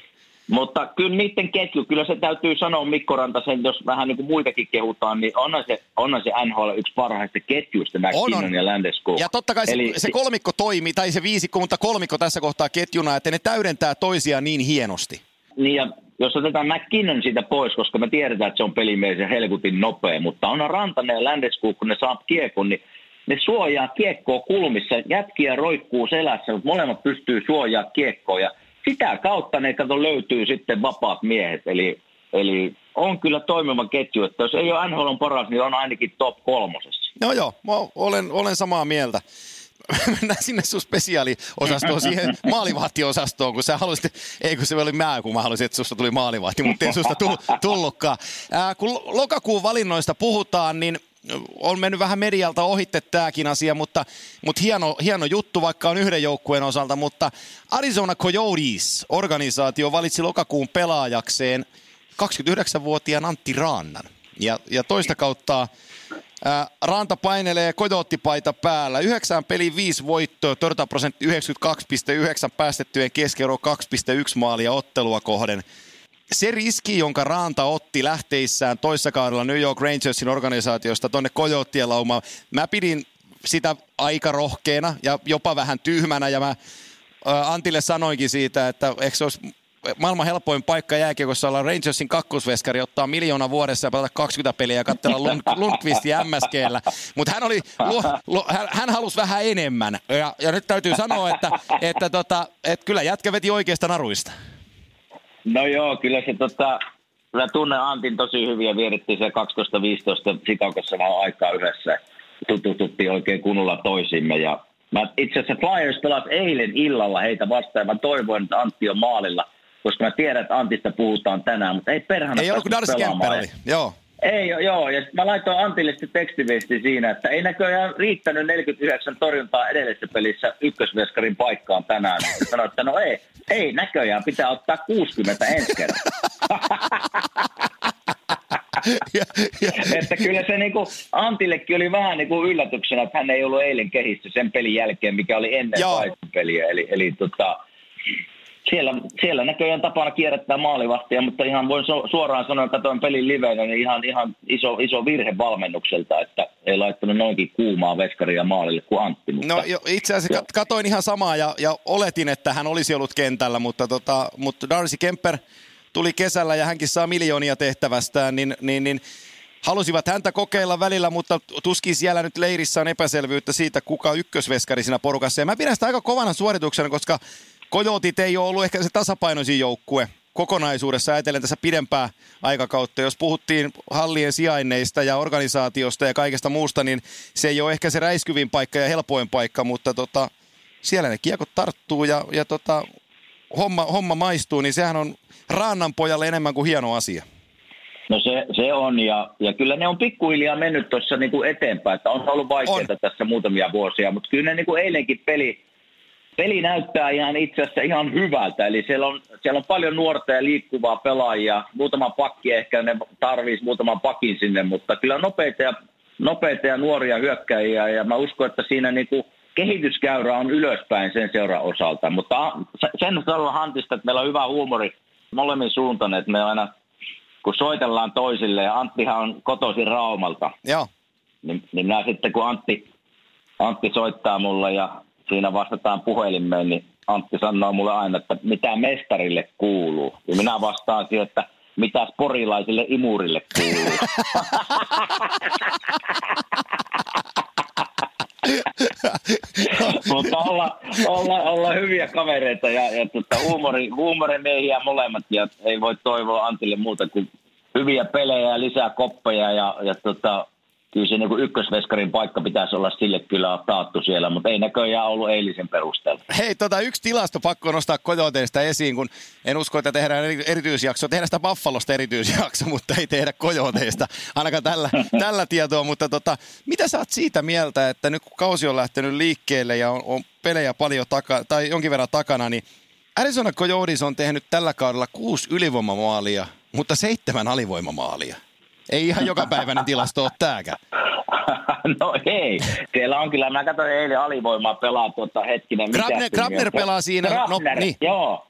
mutta kyllä niiden ketju, kyllä se täytyy sanoa Mikko Rantasen, jos vähän niin kuin muitakin kehutaan, niin onhan se, onhan se NHL yksi parhaista ketjuista, nämä on, on. ja Landeskog. Ja totta kai Eli, se, se kolmikko toimii, tai se viisikko, mutta kolmikko tässä kohtaa ketjuna, että ne täydentää toisiaan niin hienosti. Niin ja jos otetaan McKinnon siitä pois, koska me tiedetään, että se on pelimies ja helkutin nopea, mutta on Rantanen ja Landeskog, kun ne saa kiekon, niin ne suojaa kiekkoa kulmissa, jätkiä roikkuu selässä, mutta molemmat pystyy suojaa kiekkoa ja sitä kautta ne kato löytyy sitten vapaat miehet. Eli, eli on kyllä toimiva ketju, että jos ei ole NHL paras, niin on ainakin top kolmosessa. No joo, mä olen, olen samaa mieltä. Mennään sinne sun spesiaaliosastoon, siihen maalivahtiosastoon, kun sä halusit, ei kun se oli mä, kun mä halusin, että susta tuli maalivahti, mutta ei susta tullutkaan. Ää, kun lokakuun valinnoista puhutaan, niin on mennyt vähän medialta ohitte tämäkin asia, mutta, mutta hieno, hieno juttu, vaikka on yhden joukkueen osalta, mutta Arizona Coyotes organisaatio valitsi lokakuun pelaajakseen 29-vuotiaan Antti Raannan. Ja, ja toista kautta ää, Ranta painelee kodottipaita päällä. Yhdeksän peli viisi voittoa, torjuntaprosentti 92,9, päästettyjen keskiero 2,1 maalia ottelua kohden se riski, jonka Raanta otti lähteissään toissa kaudella New York Rangersin organisaatiosta tuonne Kojottien laumaan, mä pidin sitä aika rohkeana ja jopa vähän tyhmänä ja mä Antille sanoinkin siitä, että eikö se olisi maailman helpoin paikka jääkiekossa olla Rangersin kakkosveskari, ottaa miljoona vuodessa ja pelata 20 peliä ja katsella Lund, Lundqvistia MSGllä. Mutta hän, oli, hän, hän halusi vähän enemmän. Ja, ja nyt täytyy sanoa, että, että, tota, että kyllä jätkä veti oikeista naruista. No joo, kyllä se tota, kyllä tunnen Antin tosi hyvin ja vierittiin se 12-15 Chicagossa vähän aikaa yhdessä. Tutustuttiin oikein kunnolla toisimme ja mä itse asiassa Flyers pelasi eilen illalla heitä vastaan ja mä toivoin, että Antti on maalilla, koska mä tiedän, että Antista puhutaan tänään, mutta ei perhana Ei ollut kuin Darcy Kemper oli, joo. Ei, joo, ja mä laitoin Antille sitten tekstiviesti siinä, että ei näköjään riittänyt 49 torjuntaa edellisessä pelissä ykkösveskarin paikkaan tänään. Ja sanoin, että no ei, ei näköjään, pitää ottaa 60 ensi kerran. että kyllä se niinku, Antillekin oli vähän niinku yllätyksenä, että hän ei ollut eilen kehissä sen pelin jälkeen, mikä oli ennen peliä. Eli, eli tota, siellä, siellä näköjään tapana kierrättää maalivahtia, mutta ihan voin so, suoraan sanoa, että katsoin pelin liveenä, niin ihan, ihan iso, iso virhe valmennukselta, että ei laittanut noinkin kuumaa veskaria maalille kuin Antti. Mutta... No jo, itse asiassa jo. katoin ihan samaa ja, ja oletin, että hän olisi ollut kentällä, mutta, tota, mutta Darcy Kemper tuli kesällä ja hänkin saa miljoonia tehtävästään, niin, niin, niin halusivat häntä kokeilla välillä, mutta tuskin siellä nyt leirissä on epäselvyyttä siitä, kuka ykkösveskari siinä porukassa. Ja mä pidän sitä aika kovana suorituksena, koska Kojotit ei ole ollut ehkä se tasapainoisin joukkue kokonaisuudessa ajatellen tässä pidempää aikakautta. Jos puhuttiin hallien sijainneista ja organisaatiosta ja kaikesta muusta, niin se ei ole ehkä se räiskyvin paikka ja helpoin paikka, mutta tota, siellä ne kiekot tarttuu ja, ja tota, homma, homma maistuu, niin sehän on Raannan pojalle enemmän kuin hieno asia. No se, se on, ja, ja kyllä ne on pikkuhiljaa mennyt tuossa niinku eteenpäin, että on ollut vaikeaa on. tässä muutamia vuosia, mutta kyllä ne niinku eilenkin peli, peli näyttää ihan itse asiassa ihan hyvältä. Eli siellä on, siellä on paljon nuorta ja liikkuvaa pelaajia. Muutama pakki ehkä ne tarvitsisi muutaman pakin sinne, mutta kyllä nopeita ja, nopeita ja nuoria hyökkäjiä. Ja mä uskon, että siinä niinku kehityskäyrä on ylöspäin sen seuran osalta. Mutta sen sanon Hantista, että meillä on hyvä huumori molemmin suuntaan, että me aina kun soitellaan toisille, ja Anttihan on kotoisin Raumalta. Joo Niin, niin minä sitten kun Antti, Antti soittaa mulle ja siinä vastataan puhelimeen, niin Antti sanoo mulle aina, että mitä mestarille kuuluu. Ja minä vastaan siihen, että mitä porilaisille imurille kuuluu. Mutta olla, olla, olla, hyviä kavereita ja, ja tota, huumori, huumorimiehiä molemmat ja ei voi toivoa Antille muuta kuin hyviä pelejä ja lisää koppeja ja, ja tota, kyllä se niin ykkösveskarin paikka pitäisi olla sille kyllä taattu siellä, mutta ei näköjään ollut eilisen perusteella. Hei, tota, yksi tilasto pakko nostaa kojoteista esiin, kun en usko, että tehdään erityisjakso. Tehdään sitä Buffalosta erityisjakso, mutta ei tehdä kojoteista, ainakaan tällä, tällä tietoa. Mutta tota, mitä sä oot siitä mieltä, että nyt kun kausi on lähtenyt liikkeelle ja on, on pelejä paljon taka, tai jonkin verran takana, niin Arizona Coyotes on tehnyt tällä kaudella kuusi ylivoimamaalia, mutta seitsemän alivoimamaalia. Ei ihan jokapäiväinen tilasto ole tääkään. No ei. Siellä on kyllä, mä katsoin eilen alivoimaa pelaa tuota hetkinen. Grabner, Grabner pelaa siinä. No, Grabner, no, niin. joo.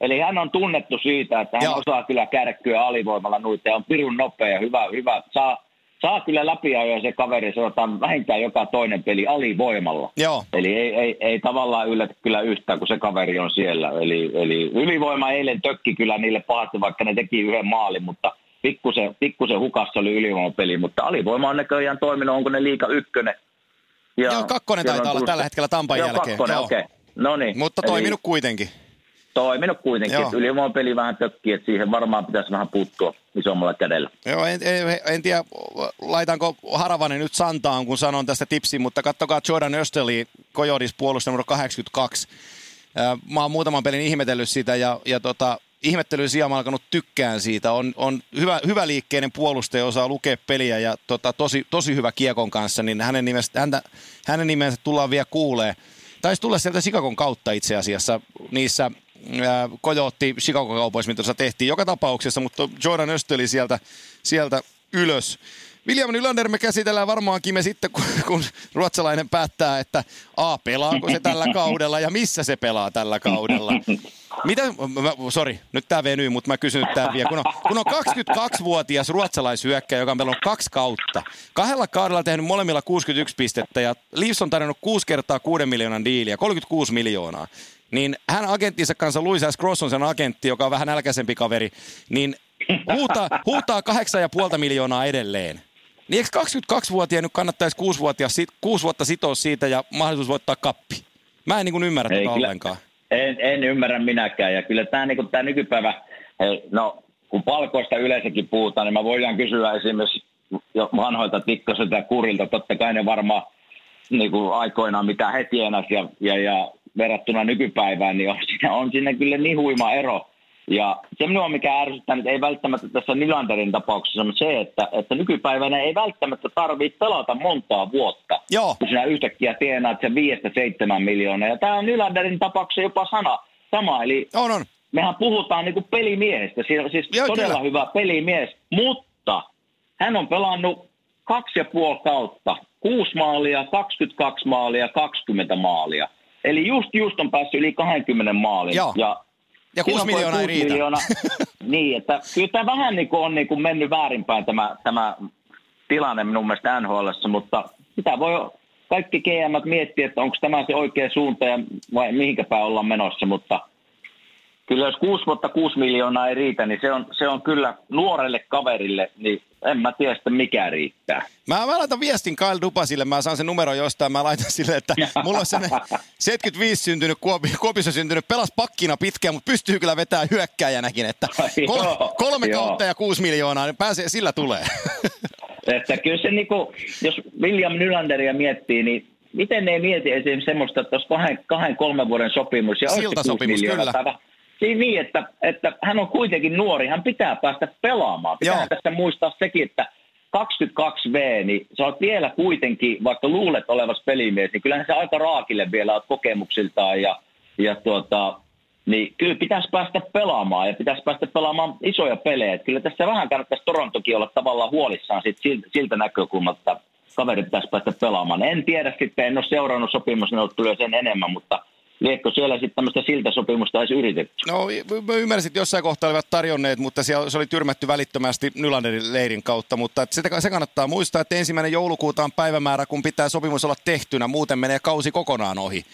Eli hän on tunnettu siitä, että hän joo. osaa kyllä kärkkyä alivoimalla nuita ja on pirun nopea ja hyvä, hyvä. Saa, saa kyllä läpi ja se kaveri sanotaan vähintään joka toinen peli alivoimalla. Joo. Eli ei, ei, ei tavallaan yllätä kyllä yhtään, kun se kaveri on siellä. Eli, eli ylivoima eilen tökki kyllä niille pahasti, vaikka ne teki yhden maalin, mutta – pikkusen, pikkusen hukassa oli ylivoimapeli, mutta alivoima on näköjään toiminut, onko ne liika ykkönen. Ja Joo, kakkonen taitaa olla tällä hetkellä Tampan Joo, jälkeen. Kakkonen, Joo, okei. Okay. No niin. Mutta toiminut Eli, kuitenkin. Toiminut kuitenkin, että ylivoimapeli vähän tökkii, että siihen varmaan pitäisi vähän puuttua isommalla kädellä. Joo, en, en, en tiedä, laitanko Haravanen nyt santaan, kun sanon tästä tipsin, mutta kattokaa Jordan Österli, Kojodis puolusta numero 82. Mä oon muutaman pelin ihmetellyt sitä ja, ja tota, ihmettelyn sijaan alkanut tykkään siitä. On, on hyvä, hyvä liikkeinen puolustaja, osaa lukea peliä ja tota, tosi, tosi hyvä kiekon kanssa, niin hänen, nimestä, häntä, hänen nimensä tullaan vielä kuulee. Taisi tulla sieltä Chicagon kautta itse asiassa niissä Kojootti Chicago-kaupoissa, mitä tuossa tehtiin joka tapauksessa, mutta Jordan Östeli sieltä, sieltä ylös. William Nylander me käsitellään varmaankin me sitten, kun, kun ruotsalainen päättää, että A, pelaako se tällä kaudella ja missä se pelaa tällä kaudella. Mitä, sori, nyt tämä venyy, mutta mä kysyn tämän vielä. Kun on, kun on 22-vuotias ruotsalaishyökkäjä, joka on pelannut kaksi kautta, kahdella kaudella tehnyt molemmilla 61 pistettä ja Leafs on tarjonnut kuusi kertaa 6 miljoonan diiliä, 36 miljoonaa, niin hän agenttinsa kanssa, Louis S. Cross on sen agentti, joka on vähän nälkäisempi kaveri, niin huutaa, huutaa 8,5 miljoonaa edelleen. Niin eikö 22-vuotiaan nyt kannattaisi 6, sit, 6 vuotta sitoa siitä ja mahdollisuus voittaa kappi? Mä en niin kuin ymmärrä tätä ollenkaan. En, en ymmärrä minäkään. Ja kyllä tämä, niin tämä nykypäivä, hei, no kun palkoista yleensäkin puhutaan, niin mä voidaan kysyä esimerkiksi jo vanhoilta tikkosilta ja kurilta. Totta kai ne varmaan niin kuin aikoinaan mitä he tienasi ja, ja, ja verrattuna nykypäivään, niin on siinä, on siinä kyllä niin huima ero. Ja se minua mikä ärsyttää nyt ei välttämättä tässä Nylanderin tapauksessa, mutta se, että, että nykypäivänä ei välttämättä tarvitse pelata montaa vuotta, Joo. kun sinä yhtäkkiä tienaat sen 5-7 miljoonaa. Ja tämä on Nylanderin tapauksessa jopa sana, sama, eli on, on. mehän puhutaan niin pelimiehestä, siis, siis Joo, todella kyllä. hyvä pelimies, mutta hän on pelannut kaksi ja puoli kautta, kuusi maalia, 22 maalia, 20 maalia. Eli just just on päässyt yli 20 maalin. Joo. Ja ja 6 miljoonaa ei riitä. Miljoona, niin, että kyllä tämä vähän niin kuin on niin kuin mennyt väärinpäin tämä, tämä tilanne minun mielestä NHL, mutta sitä voi kaikki GM miettiä, että onko tämä se oikea suunta ja vai mihinkäpä ollaan menossa, mutta kyllä jos 6 vuotta 6 miljoonaa ei riitä, niin se on, se on kyllä nuorelle kaverille, niin en mä tiedä sitten mikä riittää. Mä, mä laitan viestin Kyle Dupasille, mä saan sen numero jostain, mä laitan sille, että mulla on sellainen 75 syntynyt, Kuopi, Kuopissa syntynyt, pelas pakkina pitkään, mutta pystyy kyllä vetämään hyökkäjänäkin, että kol, kolme joo. kautta ja kuusi miljoonaa, niin pääsee, sillä tulee. että kyllä se niinku, jos William Nylanderia miettii, niin miten ne ei mieti esimerkiksi semmoista, että olisi kahden, kahden kolmen vuoden sopimus ja Siltasopimus, kyllä. Tai, Siinä niin, että, että hän on kuitenkin nuori, hän pitää päästä pelaamaan. Pitää Joo. tässä muistaa sekin, että 22V, niin sä oot vielä kuitenkin, vaikka luulet olevas pelimies, niin kyllähän se aika raakille vielä oot kokemuksiltaan ja, ja tuota, niin kyllä pitäisi päästä pelaamaan ja pitäisi päästä pelaamaan isoja pelejä. Että kyllä tässä vähän kannattaisi Torontokin olla tavallaan huolissaan sit siltä, siltä näkökulmasta, kaveri pitäisi päästä pelaamaan. En tiedä sitten, en ole seurannut sopimusneuvotteluja sen enemmän, mutta liekko siellä sitten tämmöistä siltasopimusta edes yritetty? No mä ymmärsin, että jossain kohtaa olivat tarjonneet, mutta siellä, se oli tyrmätty välittömästi Nylanderin leirin kautta, mutta sitä, se kannattaa muistaa, että ensimmäinen joulukuuta on päivämäärä, kun pitää sopimus olla tehtynä, muuten menee kausi kokonaan ohi.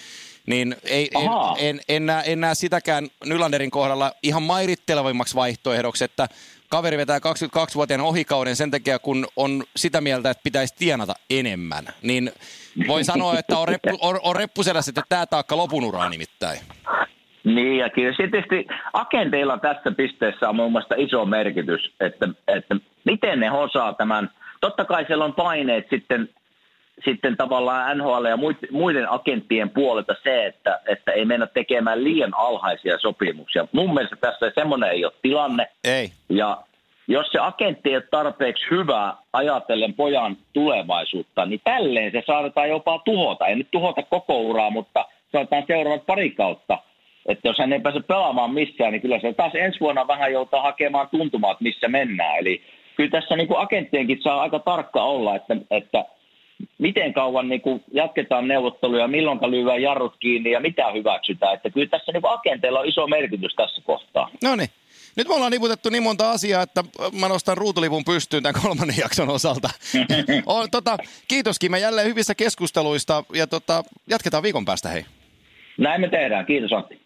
Niin ei, en, en, en, näe, en näe sitäkään Nylanderin kohdalla ihan mairittelevimmaksi vaihtoehdoksi, että kaveri vetää 22-vuotiaan ohikauden sen takia, kun on sitä mieltä, että pitäisi tienata enemmän. Niin voi sanoa, että on, reppu, on, on reppuselässä, että tämä taakka lopun uraa nimittäin. Niin, ja kyllä tietysti agenteilla tässä pisteessä on muun muassa iso merkitys, että, että miten ne osaa tämän. Totta kai siellä on paineet sitten, sitten tavallaan NHL ja muiden agenttien puolelta se, että, että ei mennä tekemään liian alhaisia sopimuksia. Mun mielestä tässä semmoinen ei ole tilanne. Ei. Ja jos se agentti ei ole tarpeeksi hyvä ajatellen pojan tulevaisuutta, niin tälleen se saadaan jopa tuhota. Ei nyt tuhota koko uraa, mutta saadaan seuraavat pari kautta. Että jos hän ei pääse pelaamaan missään, niin kyllä se taas ensi vuonna vähän joutaa hakemaan tuntumaan, että missä mennään. Eli kyllä tässä niin kuin agenttienkin saa aika tarkka olla, että, että miten kauan niin kuin jatketaan neuvotteluja, milloin lyödään jarrut kiinni ja mitä hyväksytään. Että kyllä tässä niin agenteilla on iso merkitys tässä kohtaa. No niin. Nyt me ollaan niputettu niin monta asiaa, että mä nostan ruutulipun pystyyn tämän kolmannen jakson osalta. on, tota, kiitoskin me jälleen hyvissä keskusteluista ja tota, jatketaan viikon päästä hei. Näin me tehdään. Kiitos Antti.